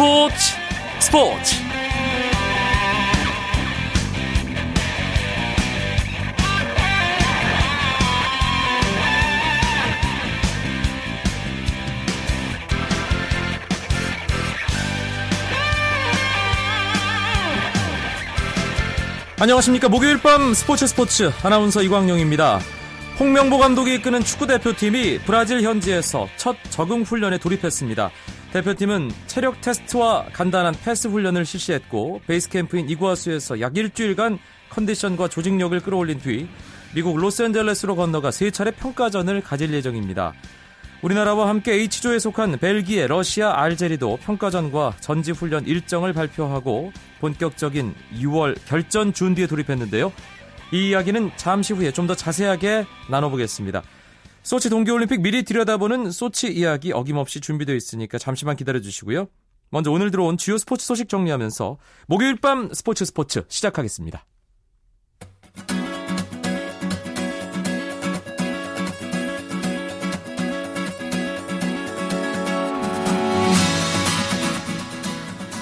스포츠 스포츠 안녕하십니까 목요일 밤 스포츠 스포츠 아나운서 이광용입니다. 홍명보 감독이 이끄는 축구대표팀이 브라질 현지에서 첫 적응 훈련에 돌입했습니다. 대표팀은 체력 테스트와 간단한 패스 훈련을 실시했고 베이스 캠프인 이구아수에서 약 일주일간 컨디션과 조직력을 끌어올린 뒤 미국 로스앤젤레스로 건너가 세 차례 평가전을 가질 예정입니다. 우리나라와 함께 H조에 속한 벨기에, 러시아, 알제리도 평가전과 전지훈련 일정을 발표하고 본격적인 6월 결전 준비에 돌입했는데요. 이 이야기는 잠시 후에 좀 더 자세하게 나눠보겠습니다. 소치 동계올림픽 미리 들여다보는 소치 이야기 어김없이 준비되어 있으니까 잠시만 기다려 주시고요. 먼저 오늘 들어온 주요 스포츠 소식 정리하면서 목요일 밤 스포츠 스포츠 시작하겠습니다.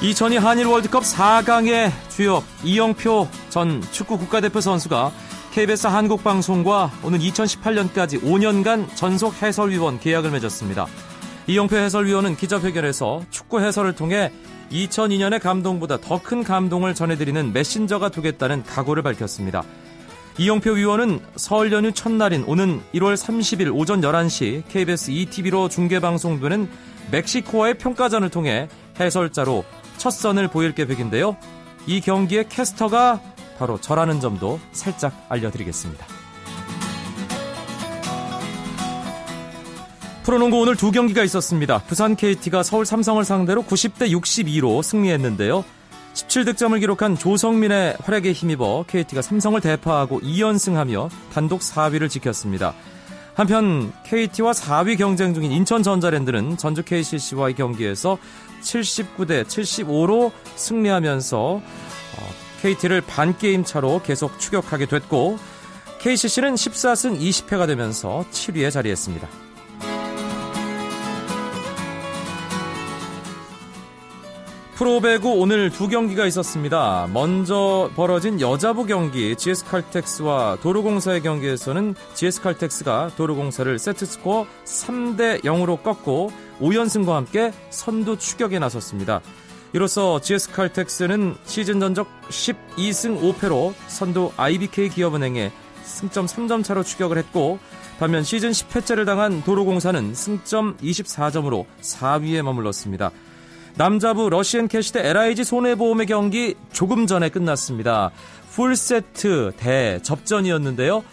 2002 한일 월드컵 4강의 주역 이영표 전 축구 국가대표 선수가 KBS 한국방송과 오는 2018년까지 5년간 전속 해설위원 계약을 맺었습니다. 이영표 해설위원은 기자회견에서 축구 해설을 통해 2002년의 감동보다 더 큰 감동을 전해드리는 메신저가 되겠다는 각오를 밝혔습니다. 이영표 위원은 설 연휴 첫날인 오는 1월 30일 오전 11시 KBS ETV로 중계방송되는 멕시코와의 평가전을 통해 해설자로 첫 선을 보일 계획인데요. 이 경기의 캐스터가 바로 저라는 점도 살짝 알려드리겠습니다. 프로농구 오늘 두 경기가 있었습니다. 부산 KT가 서울 삼성을 상대로 90대 62로 승리했는데요. 17득점을 기록한 조성민의 활약에 힘입어 KT가 삼성을 대파하고 2연승하며 단독 4위를 지켰습니다. 한편 KT와 4위 경쟁 중인 인천전자랜드는 전주 KCC와의 경기에서 79대 75로 승리하면서 KT를 어, 반게임 차로 계속 추격하게 됐고 KCC는 14승 20패가 되면서 7위에 자리했습니다. 프로배구 오늘 두 경기가 있었습니다. 먼저 벌어진 여자부 경기 GS칼텍스와 도로공사의 경기에서는 GS칼텍스가 도로공사를 세트스코어 3대 0으로 꺾고 5연승과 함께 선두 추격에 나섰습니다. 이로써 GS칼텍스는 시즌 전적 12승 5패로 선두 IBK 기업은행에 승점 3점 차로 추격을 했고 반면 시즌 10패째를 당한 도로공사는 승점 24점으로 4위에 머물렀습니다. 남자부 러시앤캐시 대 LIG 손해보험의 경기 조금 전에 끝났습니다. 풀세트 대 접전이었는데요.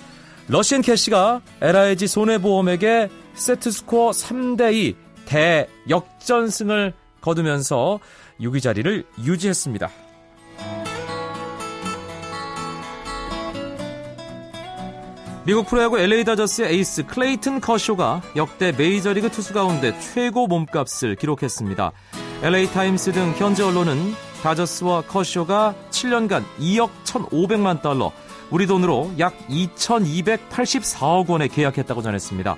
러시앤캐시가 LIG 손해보험에게 세트 스코어 3대2 대 역전승을 거두면서 6위 자리를 유지했습니다. 미국 프로야구 LA 다저스의 에이스 클레이튼 커쇼가 역대 메이저리그 투수 가운데 최고 몸값을 기록했습니다. LA 타임스 등 현지 언론은 다저스와 커쇼가 7년간 2억 1,500만 달러, 우리 돈으로 약 2,284억 원에 계약했다고 전했습니다.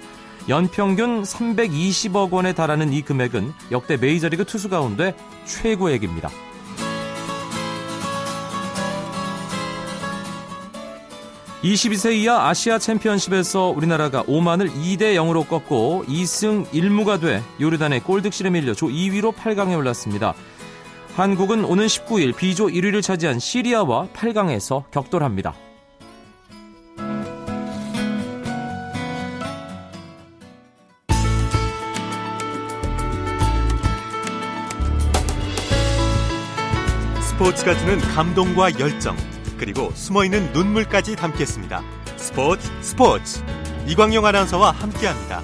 연평균 320억 원에 달하는 이 금액은 역대 메이저리그 투수 가운데 최고액입니다. (22세) 이하 아시아 챔피언십에서 우리나라가 오만을 2대 0으로 꺾고 2승 1무가 돼 요르단의 골득실에 밀려 조 2위로 8강에 올랐습니다. 한국은 오는 19일 B조 1위를 차지한 시리아와 8강에서 격돌합니다. 스포츠가 주는 감동과 열정 그리고 숨어있는 눈물까지 담겠습니다. 스포츠 스포츠 이광용 아나운서와 함께합니다.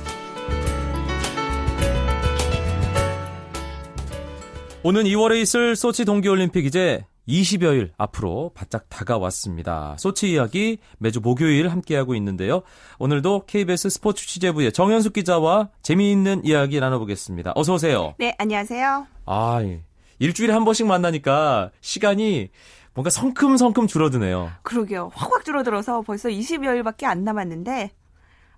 오는 2월에 있을 소치 동계올림픽 이제 20여일 앞으로 바짝 다가왔습니다. 소치 이야기 매주 목요일 함께하고 있는데요. 오늘도 KBS 스포츠 취재부의 정현숙 기자와 재미있는 이야기 나눠보겠습니다. 어서 오세요. 네, 안녕하세요. 아, 일주일에 한 번씩 만나니까 시간이 뭔가 성큼성큼 줄어드네요. 그러게요. 확확 줄어들어서 벌써 20여일밖에 안 남았는데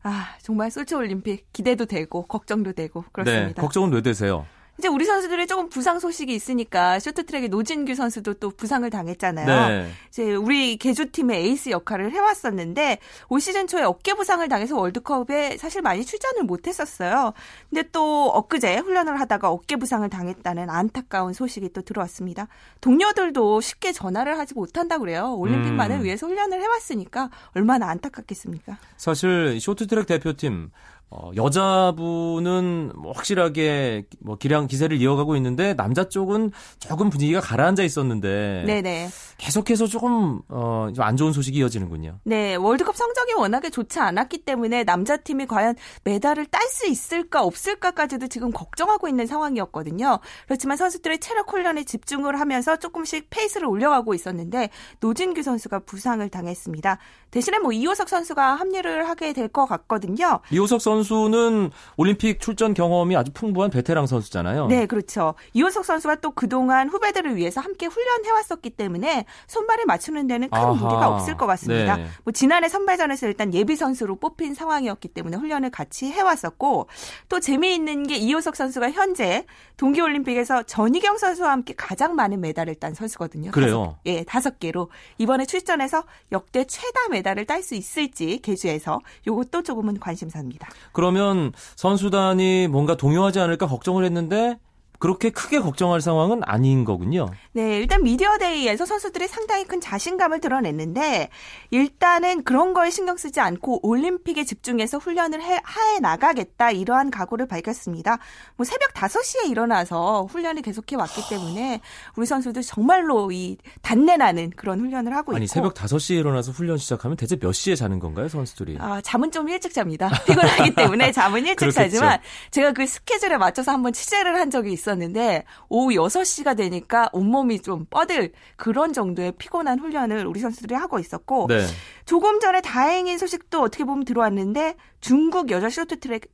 아, 정말 소치 올림픽 기대도 되고 걱정도 되고 그렇습니다. 네, 걱정은 왜 되세요? 이제 우리 선수들의 조금 부상 소식이 있으니까 쇼트트랙의 노진규 선수도 또 부상을 당했잖아요. 네. 이제 우리 개주팀의 에이스 역할을 해왔었는데 올 시즌 초에 어깨 부상을 당해서 월드컵에 사실 많이 출전을 못했었어요. 근데 또 엊그제 훈련을 하다가 어깨 부상을 당했다는 안타까운 소식이 또 들어왔습니다. 동료들도 쉽게 전화를 하지 못한다 그래요. 올림픽만을 음. 위해서 훈련을 해왔으니까 얼마나 안타깝겠습니까? 사실 쇼트트랙 대표팀 어, 여자분은 뭐 확실하게 뭐 기량 기세를 이어가고 있는데 남자 쪽은 조금 분위기가 가라앉아 있었는데 네네. 계속해서 조금 어, 좀안 좋은 소식이 이어지는군요. 네, 월드컵 성적이 워낙에 좋지 않았기 때문에 남자 팀이 과연 메달을 딸 수 있을까 없을까까지도 지금 걱정하고 있는 상황이었거든요. 그렇지만 선수들의 체력 훈련에 집중을 하면서 조금씩 페이스를 올려가고 있었는데 노진규 선수가 부상을 당했습니다. 대신에 뭐 이호석 선수가 합류를 하게 될 것 같거든요. 이호석 선수 는 올림픽 출전 경험이 아주 풍부한 베테랑 선수잖아요. 네, 그렇죠. 이호석 선수가 또 그동안 후배들을 위해서 함께 훈련해왔었기 때문에 손발을 맞추는 데는 큰 아하. 무리가 없을 것 같습니다. 네. 뭐 지난해 선발전에서 일단 예비 선수로 뽑힌 상황이었기 때문에 훈련을 같이 해왔었고 또 재미있는 게 이호석 선수가 현재 동계올림픽에서 전희경 선수와 함께 가장 많은 메달을 딴 선수거든요. 그래요? 다섯, 예, 다섯 개로 이번에 출전해서 역대 최다 메달을 딸 수 있을지 개주에서 요것도 조금은 관심사입니다. 그러면 선수단이 뭔가 동요하지 않을까 걱정을 했는데 그렇게 크게 걱정할 상황은 아닌 거군요. 네, 일단 미디어데이에서 선수들이 상당히 큰 자신감을 드러냈는데 일단은 그런 거에 신경 쓰지 않고 올림픽에 집중해서 훈련을 해, 해 나가겠다 이러한 각오를 밝혔습니다. 뭐 새벽 5시에 일어나서 훈련을 계속해 왔기 때문에 우리 선수들 정말로 이 단내나는 그런 훈련을 하고 아니 있고 새벽 5시에 일어나서 훈련 시작하면 대체 몇 시에 자는 건가요, 선수들이? 아, 잠은 좀 일찍 잡니다. 피곤하기 때문에 잠은 일찍 그렇겠죠. 자지만 제가 그 스케줄에 맞춰서 한번 취재를 한 적이 있 었는데 오후 6시가 되니까 온몸이 좀 뻗을 그런 정도의 피곤한 훈련을 우리 선수들이 하고 있었고 네. 조금 전에 다행인 소식도 어떻게 보면 들어왔는데 중국 여자 쇼트트랙의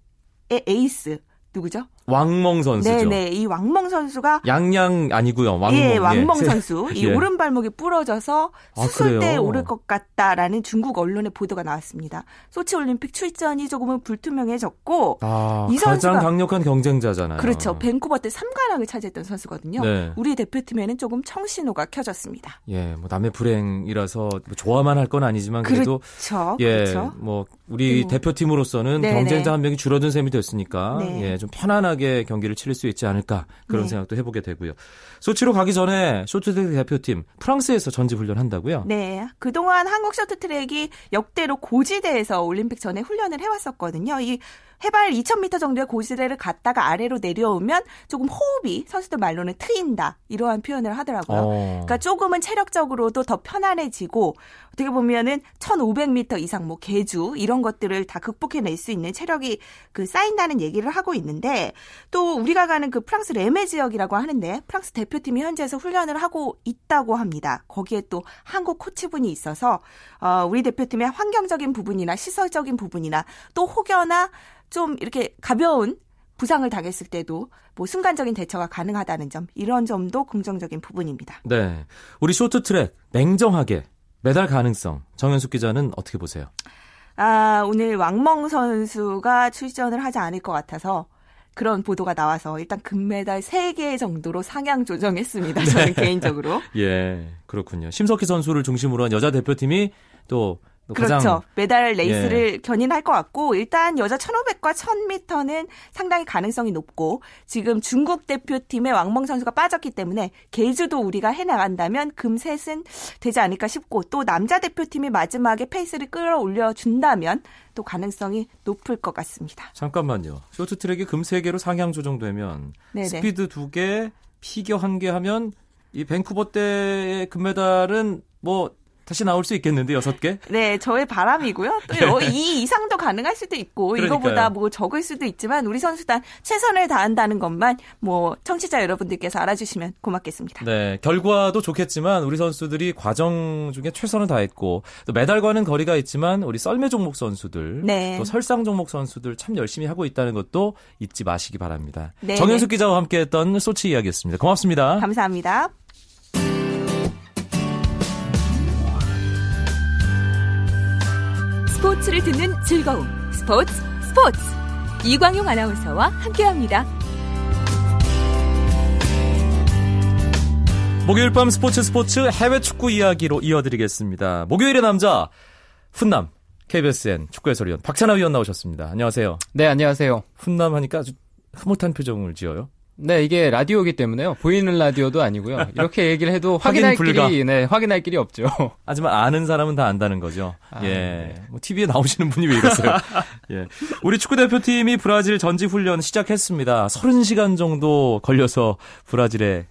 에이스 누구죠? 왕멍 선수죠. 네네 이 왕멍 선수가 양양 아니고요. 왕멍. 예, 왕멍 예. 선수. 이 예. 오른 발목이 부러져서 아, 수술대에 그래요? 오를 것 같다라는 중국 언론의 보도가 나왔습니다. 소치 올림픽 출전이 조금은 불투명해졌고 아, 이 가장 선수가- 강력한 경쟁자잖아요. 그렇죠. 밴쿠버 때 3관왕을 차지했던 선수거든요. 네. 우리 대표팀에는 조금 청신호가 켜졌습니다. 예, 뭐 남의 불행이라서 뭐 좋아만 할 건 아니지만 그래도 그렇죠. 예, 그렇죠. 뭐 우리 음. 대표팀으로서는 네네. 경쟁자 한 명이 줄어든 셈이 됐으니까 네. 예, 좀 편안하게 경기를 치를 수 있지 않을까 그런 네. 생각도 해보게 되고요. 소치로 가기 전에 쇼트트랙 대표팀 프랑스에서 전지 훈련 한다고요? 네. 그동안 한국 쇼트트랙이 역대로 고지대에서 올림픽 전에 훈련을 해왔었거든요. 이 해발 2,000m 정도의 고지대를 갔다가 아래로 내려오면 조금 호흡이 선수들 말로는 트인다. 이러한 표현을 하더라고요. 어. 그러니까 조금은 체력적으로도 더 편안해지고 어떻게 보면은 1,500m 이상 뭐 계주 이런 것들을 다 극복해낼 수 있는 체력이 그 쌓인다는 얘기를 하고 있는데 또 우리가 가는 그 프랑스 레메 지역이라고 하는데 프랑스 대표팀이 현지에서 훈련을 하고 있다고 합니다. 거기에 또 한국 코치분이 있어서 어 우리 대표팀의 환경적인 부분이나 시설적인 부분이나 또 혹여나 좀 이렇게 가벼운 부상을 당했을 때도 뭐 순간적인 대처가 가능하다는 점 이런 점도 긍정적인 부분입니다. 네. 우리 쇼트트랙 냉정하게 메달 가능성 정현숙 기자는 어떻게 보세요? 아, 오늘 왕멍 선수가 출전을 하지 않을 것 같아서 그런 보도가 나와서 일단 금메달 3개 정도로 상향 조정했습니다. 저는 개인적으로. 예, 그렇군요. 심석희 선수를 중심으로 한 여자 대표팀이 또, 또 그렇죠. 메달 레이스를 견인할 것 같고 일단 여자 1500과 1000m는 상당히 가능성이 높고 지금 중국 대표팀의 왕멍 선수가 빠졌기 때문에 계주도 우리가 해 나간다면 금셋은 되지 않을까 싶고 또 남자 대표팀이 마지막에 페이스를 끌어올려 준다면 또 가능성이 높을 것 같습니다. 잠깐만요. 쇼트트랙이 금 3개로 상향 조정되면 네네. 스피드 2개, 피겨 1개 하면 이 밴쿠버 때의 금메달은 뭐 다시 나올 수 있겠는데 여섯 개? 네, 저의 바람이고요. 또이 이상도 가능할 수도 있고 네. 그러니까요. 이거보다 뭐 적을 수도 있지만 우리 선수단 최선을 다한다는 것만 뭐 청취자 여러분들께서 알아주시면 고맙겠습니다. 네, 결과도 좋겠지만 우리 선수들이 과정 중에 최선을 다했고 또 메달과는 거리가 있지만 우리 썰매 종목 선수들, 네. 또 설상 종목 선수들 참 열심히 하고 있다는 것도 잊지 마시기 바랍니다. 네. 정현숙 기자와 함께했던 소치 이야기였습니다. 고맙습니다. 감사합니다. 스포츠를 듣는 즐거움. 스포츠, 스포츠. 이광용 아나운서와 함께합니다. 목요일 밤 스포츠 스포츠 해외 축구 이야기로 이어드리겠습니다. 목요일의 남자 훈남 KBSN 축구 해설위원 박찬하 위원 나오셨습니다. 안녕하세요. 네, 안녕하세요. 훈남 하니까 아주 흐뭇한 표정을 지어요. 네, 이게 라디오이기 때문에요. 보이는 라디오도 아니고요. 이렇게 얘기를 해도 확인할 불가. 길이 네, 확인할 길이 없죠. 하지만 아는 사람은 다 안다는 거죠. 아, 예. 네. 뭐 TV에 나오시는 분이 왜 이러세요? 예. 우리 축구 대표팀이 브라질 전지 훈련 시작했습니다. 30시간 정도 걸려서 브라질에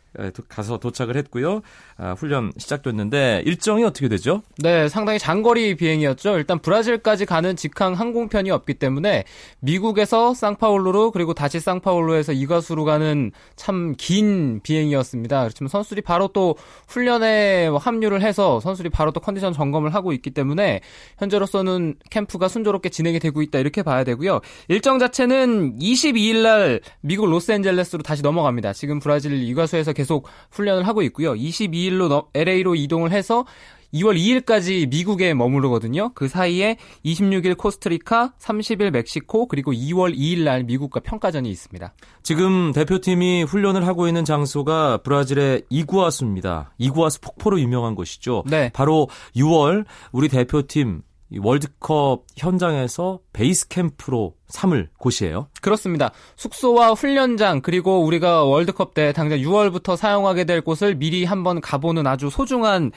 가서 도착을 했고요. 아, 훈련 시작됐는데 일정이 어떻게 되죠? 네, 상당히 장거리 비행이었죠. 일단 브라질까지 가는 직항 항공편이 없기 때문에 미국에서 상파울루로 그리고 다시 상파울루에서 이과수로 가는 참 긴 비행이었습니다. 그렇지만 선수들이 바로 또 훈련에 합류를 해서 선수들이 바로 또 컨디션 점검을 하고 있기 때문에 현재로서는 캠프가 순조롭게 진행이 되고 있다 이렇게 봐야 되고요. 일정 자체는 22일 날 미국 로스앤젤레스로 다시 넘어갑니다. 지금 브라질 이과수에서 계속 훈련을 하고 있고요. 22일로 LA로 이동을 해서 2월 2일까지 미국에 머무르거든요. 그 사이에 26일 코스타리카, 30일 멕시코, 그리고 2월 2일 날 미국과 평가전이 있습니다. 지금 대표팀이 훈련을 하고 있는 장소가 브라질의 이구아수입니다. 이구아수 폭포로 유명한 곳이죠. 네. 바로 6월 우리 대표팀 월드컵 현장에서 베이스 캠프로 삼을 곳이에요. 그렇습니다. 숙소와 훈련장 그리고 우리가 월드컵 때 당장 6월부터 사용하게 될 곳을 미리 한번 가보는 아주 소중한 어,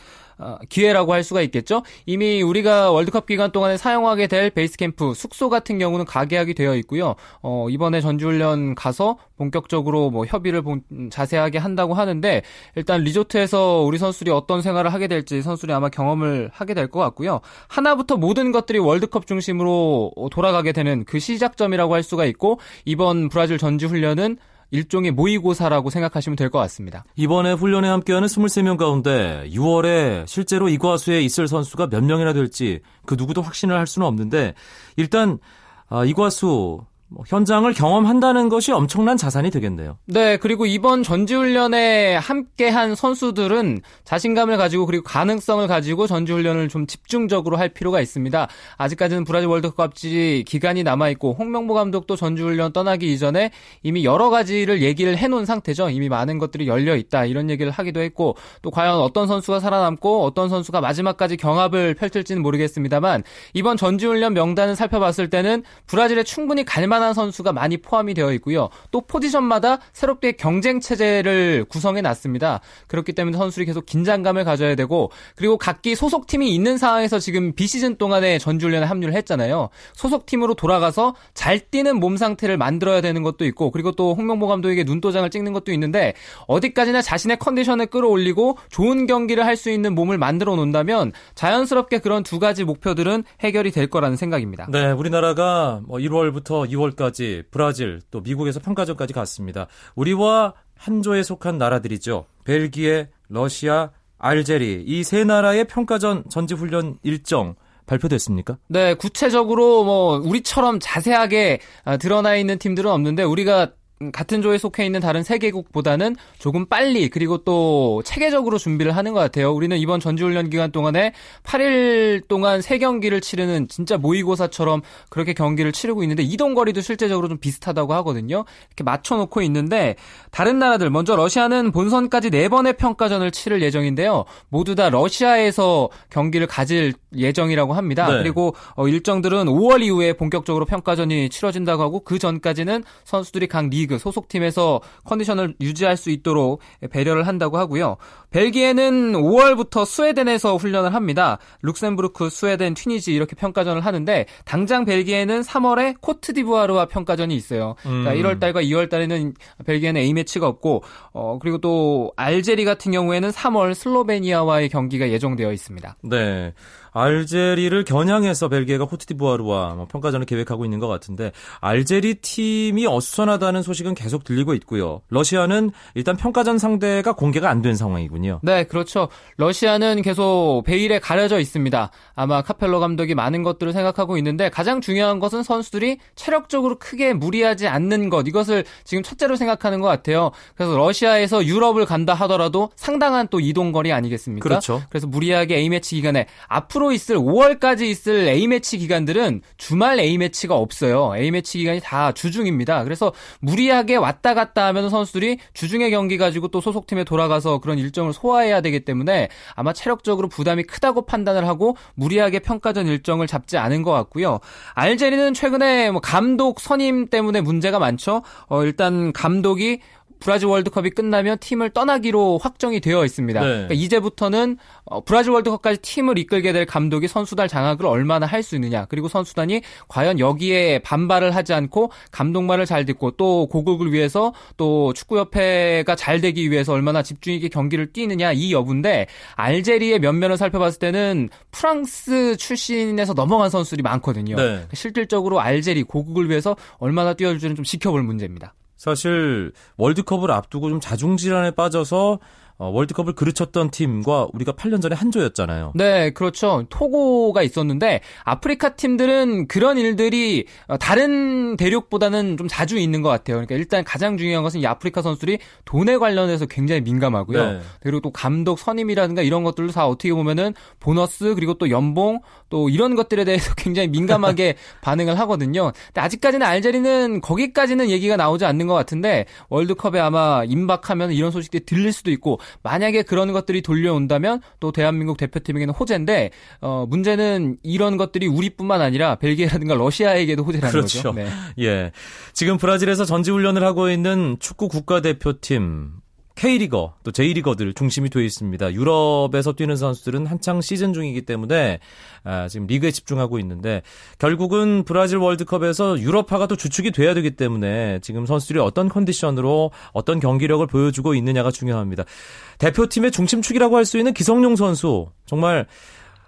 기회라고 할 수가 있겠죠. 이미 우리가 월드컵 기간 동안에 사용하게 될 베이스 캠프 숙소 같은 경우는 가계약이 되어 있고요. 어, 이번에 전주훈련 가서 본격적으로 뭐 협의를 본, 자세하게 한다고 하는데 일단 리조트에서 우리 선수들이 어떤 생활을 하게 될지 선수들이 아마 경험을 하게 될 것 같고요. 하나부터 모든 것들이 월드컵 중심으로 돌아가게 되는 그 시작점이라고 할 수가 있고 이번 브라질 전지 훈련은 일종의 모의고사라고 생각하시면 될 것 같습니다. 이번에 훈련에 함께하는 23명 가운데 6월에 실제로 이과수에 있을 선수가 몇 명이나 될지 그 누구도 확신을 할 수는 없는데 일단 아, 이과수 뭐 현장을 경험한다는 것이 엄청난 자산이 되겠네요. 네, 그리고 이번 전지훈련에 함께한 선수들은 자신감을 가지고 그리고 가능성을 가지고 전지훈련을 좀 집중적으로 할 필요가 있습니다. 아직까지는 브라질 월드컵지 기간이 남아 있고 홍명보 감독도 전지훈련 떠나기 이전에 이미 여러 가지를 얘기를 해놓은 상태죠. 이미 많은 것들이 열려 있다 이런 얘기를 하기도 했고 또 과연 어떤 선수가 살아남고 어떤 선수가 마지막까지 경합을 펼칠지는 모르겠습니다만 이번 전지훈련 명단을 살펴봤을 때는 브라질에 충분히 갈만한 만한 선수가 많이 포함이 되어 있고요. 또 포지션마다 새롭게 경쟁 체제를 구성해 놨습니다. 그렇기 때문에 선수들이 계속 긴장감을 가져야 되고 그리고 각기 소속팀이 있는 상황에서 지금 비시즌 동안에 전주훈련에 합류를 했잖아요. 소속팀으로 돌아가서 잘 뛰는 몸 상태를 만들어야 되는 것도 있고 그리고 또 홍명보 감독에게 눈도장을 찍는 것도 있는데 어디까지나 자신의 컨디션을 끌어올리고 좋은 경기를 할 수 있는 몸을 만들어 놓는다면 자연스럽게 그런 두 가지 목표들은 해결이 될 거라는 생각입니다. 네, 우리나라가 뭐 1월부터 2월 까지 브라질 또 미국에서 평가전까지 갔습니다. 우리와 한조에 속한 나라들이죠. 벨기에, 러시아, 알제리 이 세 나라의 평가전 전지 훈련 일정 발표됐습니까? 네, 구체적으로 뭐 우리처럼 자세하게 아, 드러나 있는 팀들은 없는데 우리가 같은 조에 속해 있는 다른 세계국보다는 조금 빨리 그리고 또 체계적으로 준비를 하는 것 같아요. 우리는 이번 전지훈련 기간 동안에 8일 동안 3경기를 치르는 진짜 모의고사처럼 그렇게 경기를 치르고 있는데 이동거리도 실제적으로 좀 비슷하다고 하거든요. 이렇게 맞춰놓고 있는데 다른 나라들 먼저 러시아는 본선까지 4번의 평가전을 치를 예정인데요. 모두 다 러시아에서 경기를 가질 예정이라고 합니다. 네. 그리고 어, 일정들은 5월 이후에 본격적으로 평가전이 치러진다고 하고 그 전까지는 선수들이 각 리그 소속팀에서 컨디션을 유지할 수 있도록 배려를 한다고 하고요. 벨기에는 5월부터 스웨덴에서 훈련을 합니다. 룩셈부르크, 스웨덴, 튀니지 이렇게 평가전을 하는데 당장 벨기에는 3월에 코트디부아르와 평가전이 있어요. 그러니까 음. 1월 달과 2월 달에는 벨기에는 A 매치가 없고 어 그리고 또 알제리 같은 경우에는 3월 슬로베니아와의 경기가 예정되어 있습니다. 네. 알제리를 겨냥해서 벨기에가 코트디부아르와 뭐 평가전을 계획하고 있는 것 같은데 알제리 팀이 어수선하다는 소식은 계속 들리고 있고요. 러시아는 일단 평가전 상대가 공개가 안 된 상황이군요. 네, 그렇죠. 러시아는 계속 베일에 가려져 있습니다. 아마 카펠로 감독이 많은 것들을 생각하고 있는데 가장 중요한 것은 선수들이 체력적으로 크게 무리하지 않는 것 이것을 지금 첫째로 생각하는 것 같아요. 그래서 러시아에서 유럽을 간다 하더라도 상당한 또 이동 거리 아니겠습니까? 그렇죠. 그래서 무리하게 A 매치 기간에 앞으로 앞으로 있을 5월까지 있을 A매치 기간들은 주말 A매치가 없어요. A매치 기간이 다 주중입니다. 그래서 무리하게 왔다 갔다 하면 선수들이 주중의 경기 가지고 또 소속팀에 돌아가서 그런 일정을 소화해야 되기 때문에 아마 체력적으로 부담이 크다고 판단을 하고 무리하게 평가전 일정을 잡지 않은 것 같고요. 알제리는 최근에 뭐 감독 선임 때문에 문제가 많죠. 어, 일단 감독이 브라질 월드컵이 끝나면 팀을 떠나기로 확정이 되어 있습니다. 네. 그러니까 이제부터는 어, 브라질 월드컵까지 팀을 이끌게 될 감독이 선수단 장악을 얼마나 할 수 있느냐, 그리고 선수단이 과연 여기에 반발을 하지 않고 감독 말을 잘 듣고 또 고국을 위해서 또 축구협회가 잘 되기 위해서 얼마나 집중 있게 경기를 뛰느냐 이 여부인데 알제리의 면면을 살펴봤을 때는 프랑스 출신에서 넘어간 선수들이 많거든요. 네. 그러니까 실질적으로 알제리 고국을 위해서 얼마나 뛰어줄지는 좀 지켜볼 문제입니다. 사실 월드컵을 앞두고 좀 자중질환에 빠져서 어, 월드컵을 그르쳤던 팀과 우리가 8년 전에 한조였잖아요. 네, 그렇죠. 토고가 있었는데 아프리카 팀들은 그런 일들이 어, 다른 대륙보다는 좀 자주 있는 것 같아요. 그러니까 일단 가장 중요한 것은 이 아프리카 선수들이 돈에 관련해서 굉장히 민감하고요. 네. 그리고 또 감독 선임이라든가 이런 것들도 다 어떻게 보면은 보너스 그리고 또 연봉 또 이런 것들에 대해서 굉장히 민감하게 반응을 하거든요. 근데 아직까지는 알제리는 거기까지는 얘기가 나오지 않는 것 같은데 월드컵에 아마 임박하면 이런 소식들이 들릴 수도 있고 만약에 그런 것들이 돌려온다면 또 대한민국 대표팀에게는 호재인데 어, 문제는 이런 것들이 우리뿐만 아니라 벨기에라든가 러시아에게도 호재라는 그렇죠. 거죠. 네. 예. 지금 브라질에서 전지 훈련을 하고 있는 축구 국가대표팀 K리거 또 J리거들 중심이 되어 있습니다. 유럽에서 뛰는 선수들은 한창 시즌 중이기 때문에 아, 지금 리그에 집중하고 있는데 결국은 브라질 월드컵에서 유럽파가 또 주축이 돼야 되기 때문에 지금 선수들이 어떤 컨디션으로 어떤 경기력을 보여주고 있느냐가 중요합니다. 대표팀의 중심축이라고 할 수 있는 기성용 선수 정말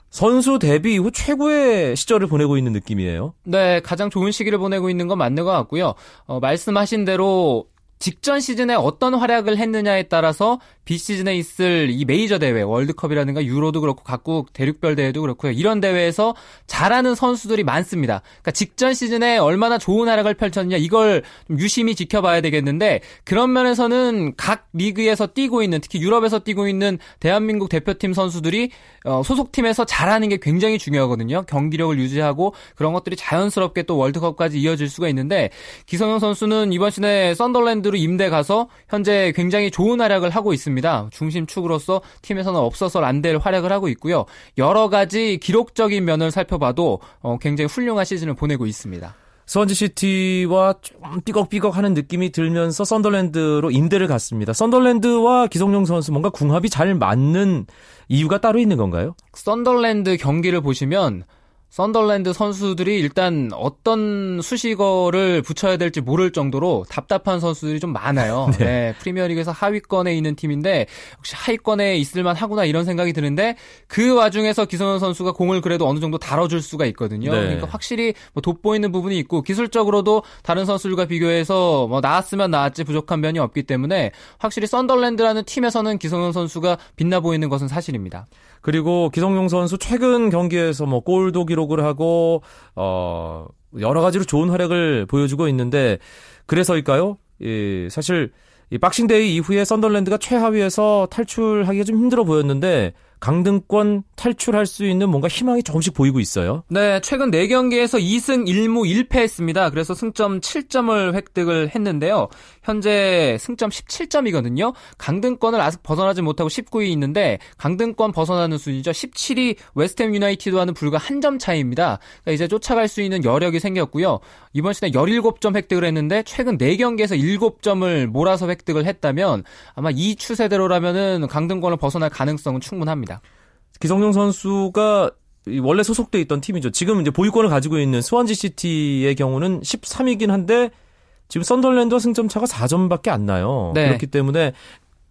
선수 데뷔 이후 최고의 시절을 보내고 있는 느낌이에요. 네, 가장 좋은 시기를 보내고 있는 건 맞는 것 같고요. 어, 말씀하신 대로 직전 시즌에 어떤 활약을 했느냐에 따라서 비시즌에 있을 이 메이저 대회, 월드컵이라든가 유로도 그렇고 각국 대륙별 대회도 그렇고요. 이런 대회에서 잘하는 선수들이 많습니다. 그러니까 직전 시즌에 얼마나 좋은 활약을 펼쳤느냐 이걸 좀 유심히 지켜봐야 되겠는데 그런 면에서는 각 리그에서 뛰고 있는 특히 유럽에서 뛰고 있는 대한민국 대표팀 선수들이 어, 소속팀에서 잘하는 게 굉장히 중요하거든요. 경기력을 유지하고 그런 것들이 자연스럽게 또 월드컵까지 이어질 수가 있는데 기성용 선수는 이번 시즌에 썬더랜드로 임대 가서 현재 굉장히 좋은 활약을 하고 있습니다. 중심축으로서 팀에서는 없어서 안될 활약을 하고 있고요. 여러 가지 기록적인 면을 살펴봐도 어, 굉장히 훌륭한 시즌을 보내고 있습니다. 스원지시티와 좀 삐걱삐걱 하는 느낌이 들면서 썬더랜드로 임대를 갔습니다. 썬더랜드와 기성용 선수 뭔가 궁합이 잘 맞는 이유가 따로 있는 건가요? 썬더랜드 경기를 보시면 썬덜랜드 선수들이 일단 어떤 수식어를 붙여야 될지 모를 정도로 답답한 선수들이 좀 많아요. 네. 네. 프리미어리그에서 하위권에 있는 팀인데 혹시 하위권에 있을만 하구나 이런 생각이 드는데 그 와중에서 기성현 선수가 공을 그래도 어느 정도 다뤄줄 수가 있거든요. 네. 그러니까 확실히 뭐 돋보이는 부분이 있고 기술적으로도 다른 선수들과 비교해서 뭐 나았으면 나았지 부족한 면이 없기 때문에 확실히 썬덜랜드라는 팀에서는 기성용 선수가 빛나 보이는 것은 사실입니다. 그리고 기성용 선수 최근 경기에서 뭐 골도 기 록을 하고 어 여러 가지로 좋은 활약을 보여주고 있는데 그래서일까요? 예, 사실 이 박싱데이 이후에 썬덜랜드가 최하위에서 탈출하기가 좀 힘들어 보였는데 강등권 탈출할 수 있는 뭔가 희망이 조금씩 보이고 있어요. 네, 최근 4경기에서 2승 1무 1패했습니다. 그래서 승점 7점을 획득을 했는데요. 현재 승점 17점이거든요. 강등권을 아직 벗어나지 못하고 19위 있는데 강등권 벗어나는 순위죠. 17위 웨스트햄 유나이티드와는 불과 한 점 차이입니다. 그러니까 이제 쫓아갈 수 있는 여력이 생겼고요. 이번 시즌에 17점 획득을 했는데 최근 4경기에서 7점을 몰아서 획득을 했다면 아마 이 추세대로라면은 강등권을 벗어날 가능성은 충분합니다. 기성용 선수가 원래 소속돼 있던 팀이죠. 지금 이제 보유권을 가지고 있는 스완지 시티의 경우는 13위긴 한데 지금 썬덜랜드와 승점 차가 4점밖에 안 나요. 네. 그렇기 때문에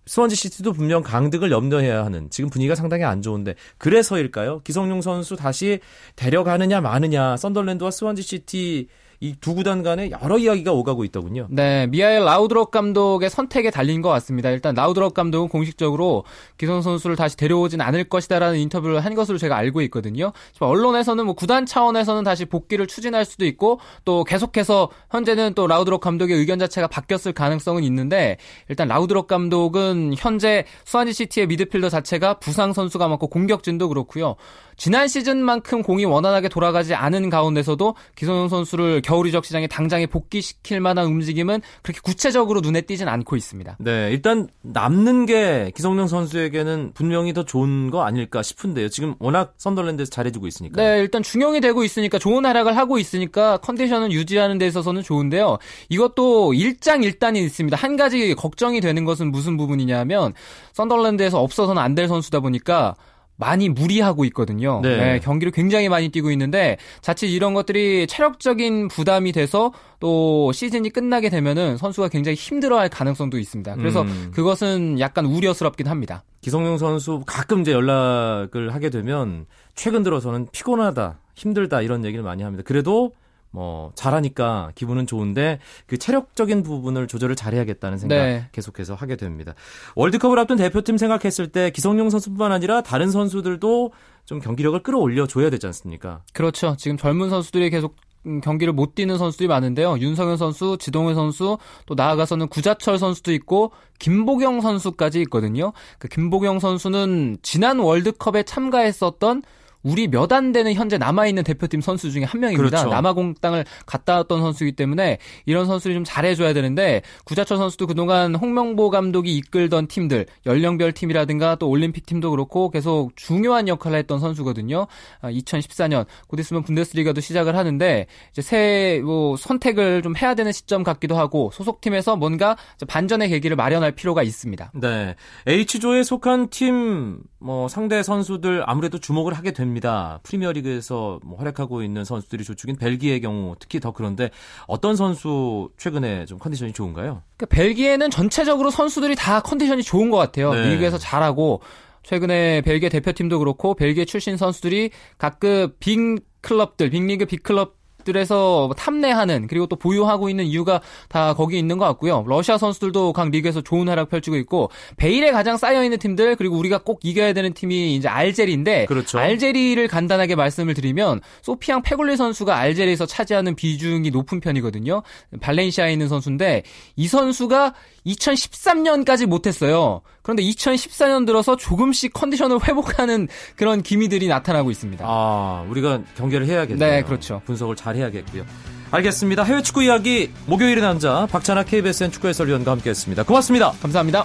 스완지 시티도 분명 강등을 염려해야 하는 지금 분위기가 상당히 안 좋은데 그래서일까요? 기성용 선수 다시 데려가느냐 마느냐 썬덜랜드와 스완지 시티 이 두 구단 간에 여러 이야기가 오가고 있더군요. 네, 미하엘 라우드럽 감독의 선택에 달린 것 같습니다. 일단 라우드럽 감독은 공식적으로 기성 선수를 다시 데려오진 않을 것이다라는 인터뷰를 한 것으로 제가 알고 있거든요. 언론에서는 뭐 구단 차원에서는 다시 복귀를 추진할 수도 있고 또 계속해서 현재는 또 라우드럽 감독의 의견 자체가 바뀌었을 가능성은 있는데 일단 라우드럭 감독은 현재 수완지 시티의 미드필더 자체가 부상 선수가 많고 공격진도 그렇고요. 지난 시즌만큼 공이 원활하게 돌아가지 않은 가운데서도 기성용 선수를 겨울 이적 시장에 당장에 복귀시킬 만한 움직임은 그렇게 구체적으로 눈에 띄진 않고 있습니다. 네, 일단 남는 게 기성용 선수에게는 분명히 더 좋은 거 아닐까 싶은데요. 지금 워낙 썬더랜드에서 잘해주고 있으니까. 네, 일단 중용이 되고 있으니까 좋은 활약을 하고 있으니까 컨디션을 유지하는 데 있어서는 좋은데요. 이것도 일장일단이 있습니다. 한 가지 걱정이 되는 것은 무슨 부분이냐면 썬더랜드에서 없어서는 안 될 선수다 보니까 많이 무리하고 있거든요. 네. 네, 경기를 굉장히 많이 뛰고 있는데 자칫 이런 것들이 체력적인 부담이 돼서 또 시즌이 끝나게 되면은 선수가 굉장히 힘들어할 가능성도 있습니다. 그래서 음. 그것은 약간 우려스럽긴 합니다. 기성용 선수 가끔 이제 연락을 하게 되면 최근 들어서는 피곤하다, 힘들다 이런 얘기를 많이 합니다. 그래도 뭐 잘하니까 기분은 좋은데 그 체력적인 부분을 조절을 잘해야겠다는 생각 네. 계속해서 하게 됩니다. 월드컵을 앞둔 대표팀 생각했을 때 기성용 선수뿐만 아니라 다른 선수들도 좀 경기력을 끌어올려 줘야 되지 않습니까? 그렇죠. 지금 젊은 선수들이 계속 경기를 못 뛰는 선수들이 많은데요. 윤성현 선수, 지동현 선수, 또 나아가서는 구자철 선수도 있고 김보경 선수까지 있거든요. 그 김보경 선수는 지난 월드컵에 참가했었던 우리 몇 안 되는 현재 남아있는 대표팀 선수 중에 한 명입니다. 그렇죠. 남아공땅을 갔다 왔던 선수이기 때문에 이런 선수들이 좀 잘해줘야 되는데 구자철 선수도 그동안 홍명보 감독이 이끌던 팀들 연령별 팀이라든가 또 올림픽 팀도 그렇고 계속 중요한 역할을 했던 선수거든요. 2014년 아, 곧 있으면 분데스리가도 시작을 하는데 이제 새 뭐 선택을 좀 해야 되는 시점 같기도 하고 소속팀에서 뭔가 반전의 계기를 마련할 필요가 있습니다. 네, H조에 속한 팀 뭐 상대 선수들 아무래도 주목을 하게 됩니다. 됩니다. 프리미어리그에서 뭐 활약하고 있는 선수들이 조축인 벨기에의 경우 특히 더 그런데 어떤 선수 최근에 좀 컨디션이 좋은가요? 그러니까 벨기에는 전체적으로 선수들이 다 컨디션이 좋은 것 같아요. 네. 리그에서 잘하고 최근에 벨기에 대표팀도 그렇고 벨기에 출신 선수들이 각급 빅 클럽들, 빅리그 빅클럽 들에서 탐내하는 그리고 또 보유하고 있는 이유가 다 거기 있는 것 같고요. 러시아 선수들도 각 리그에서 좋은 활약 펼치고 있고 베일에 가장 쌓여 있는 팀들 그리고 우리가 꼭 이겨야 되는 팀이 이제 알제리인데 그렇죠. 알제리를 간단하게 말씀을 드리면 소피앙 페굴리 선수가 알제리에서 차지하는 비중이 높은 편이거든요. 발렌시아에 있는 선수인데 이 선수가 2013년까지 못했어요. 그런데 2014년 들어서 조금씩 컨디션을 회복하는 그런 기미들이 나타나고 있습니다. 아, 우리가 경계를 해야겠네요. 네, 그렇죠. 분석을 잘 해야겠고요. 알겠습니다. 해외 축구 이야기 목요일의 남자 박찬아 KBSN 축구 해설위원과 함께했습니다. 고맙습니다. 감사합니다.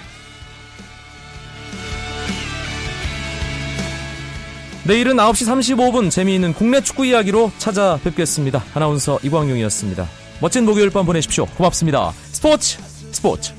내일은 9시 35분 재미있는 국내 축구 이야기로 찾아뵙겠습니다. 아나운서 이광용이었습니다. 멋진 목요일 밤 보내십시오. 고맙습니다. 스포츠 스포츠.